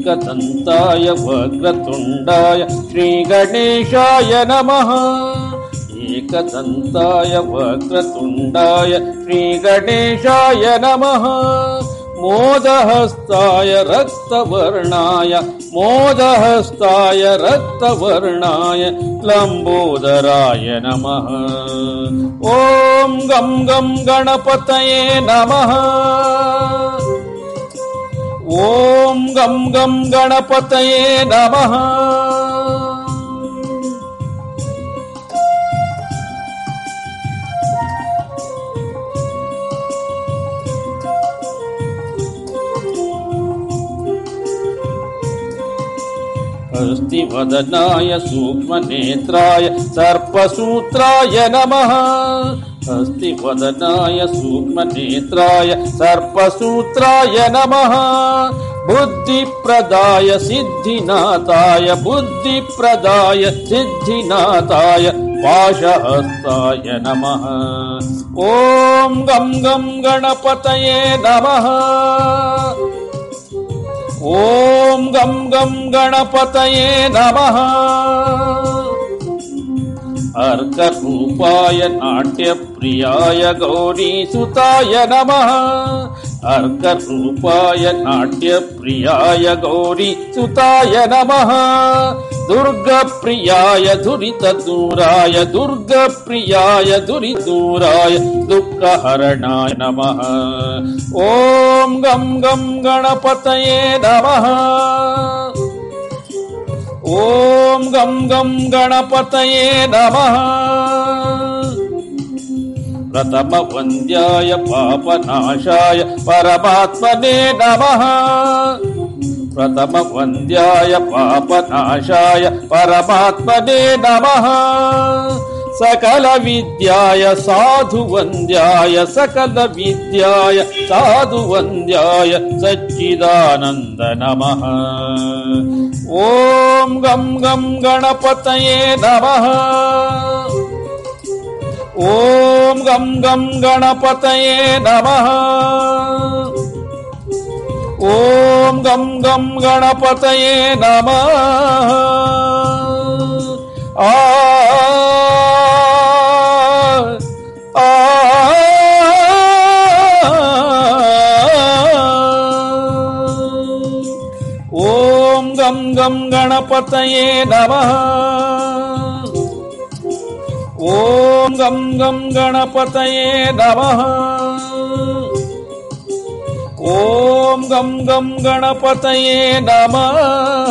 एकदन्ताय वक्रतुण्डाय श्रीगणेशाय नमः। एकदन्ताय वक्रतुण्डाय श्रीगणेशाय नमः मोदहस्ताय रक्तवर्णाय मोदहस्ताय रक्तवर्णाय लम्बोदराय नमः। ॐ गं गं गणपतये नमः। ॐ गं गं गणपतये नमः अस्तिवदनाय सूक्ष्मनेत्राय सर्पसूत्राय नमः। अस्तिवदनाय सूक्ष्मनेत्राय सर्पसूत्राय नमः। बुद्धिप्रदाय सिद्धिनाथाय बुद्धिप्रदाय सिद्धिनाथाय पाशहस्ताय नमः। ॐ गं गं गणपतये नमः। ॐ गं गं गणपतये नमः अर्करूपाय नाट्यप्रियाय गौरीसुताय नमः। अर्करूपाय नाट्यप्रियाय गौरीसुताय नमः। दुर्गप्रियाय दुरितदूराय दुर्गप्रियाय दुरिदूराय दुःखहरणाय नमः। ॐ गं गं गणपतये नमः गं गं गणपतये नमः। प्रथमवन्द्याय पापनाशाय परमात्मने नमः। प्रथमवन्द्याय पापनाशाय परमात्मने नमः सकलविद्याय साधुवन्द्याय सकलविद्याय साधुवन्द्याय सच्चिदानन्द नमः ॐ गं गं गणपतये नमः। ॐ गं गं गणपतये नमः। ॐ गं गं गणपतये नमः। आ ॐ गं गं गणपतये नमः। ॐ गं गं गणपतये नमः। ॐ गं गं गणपतये नमः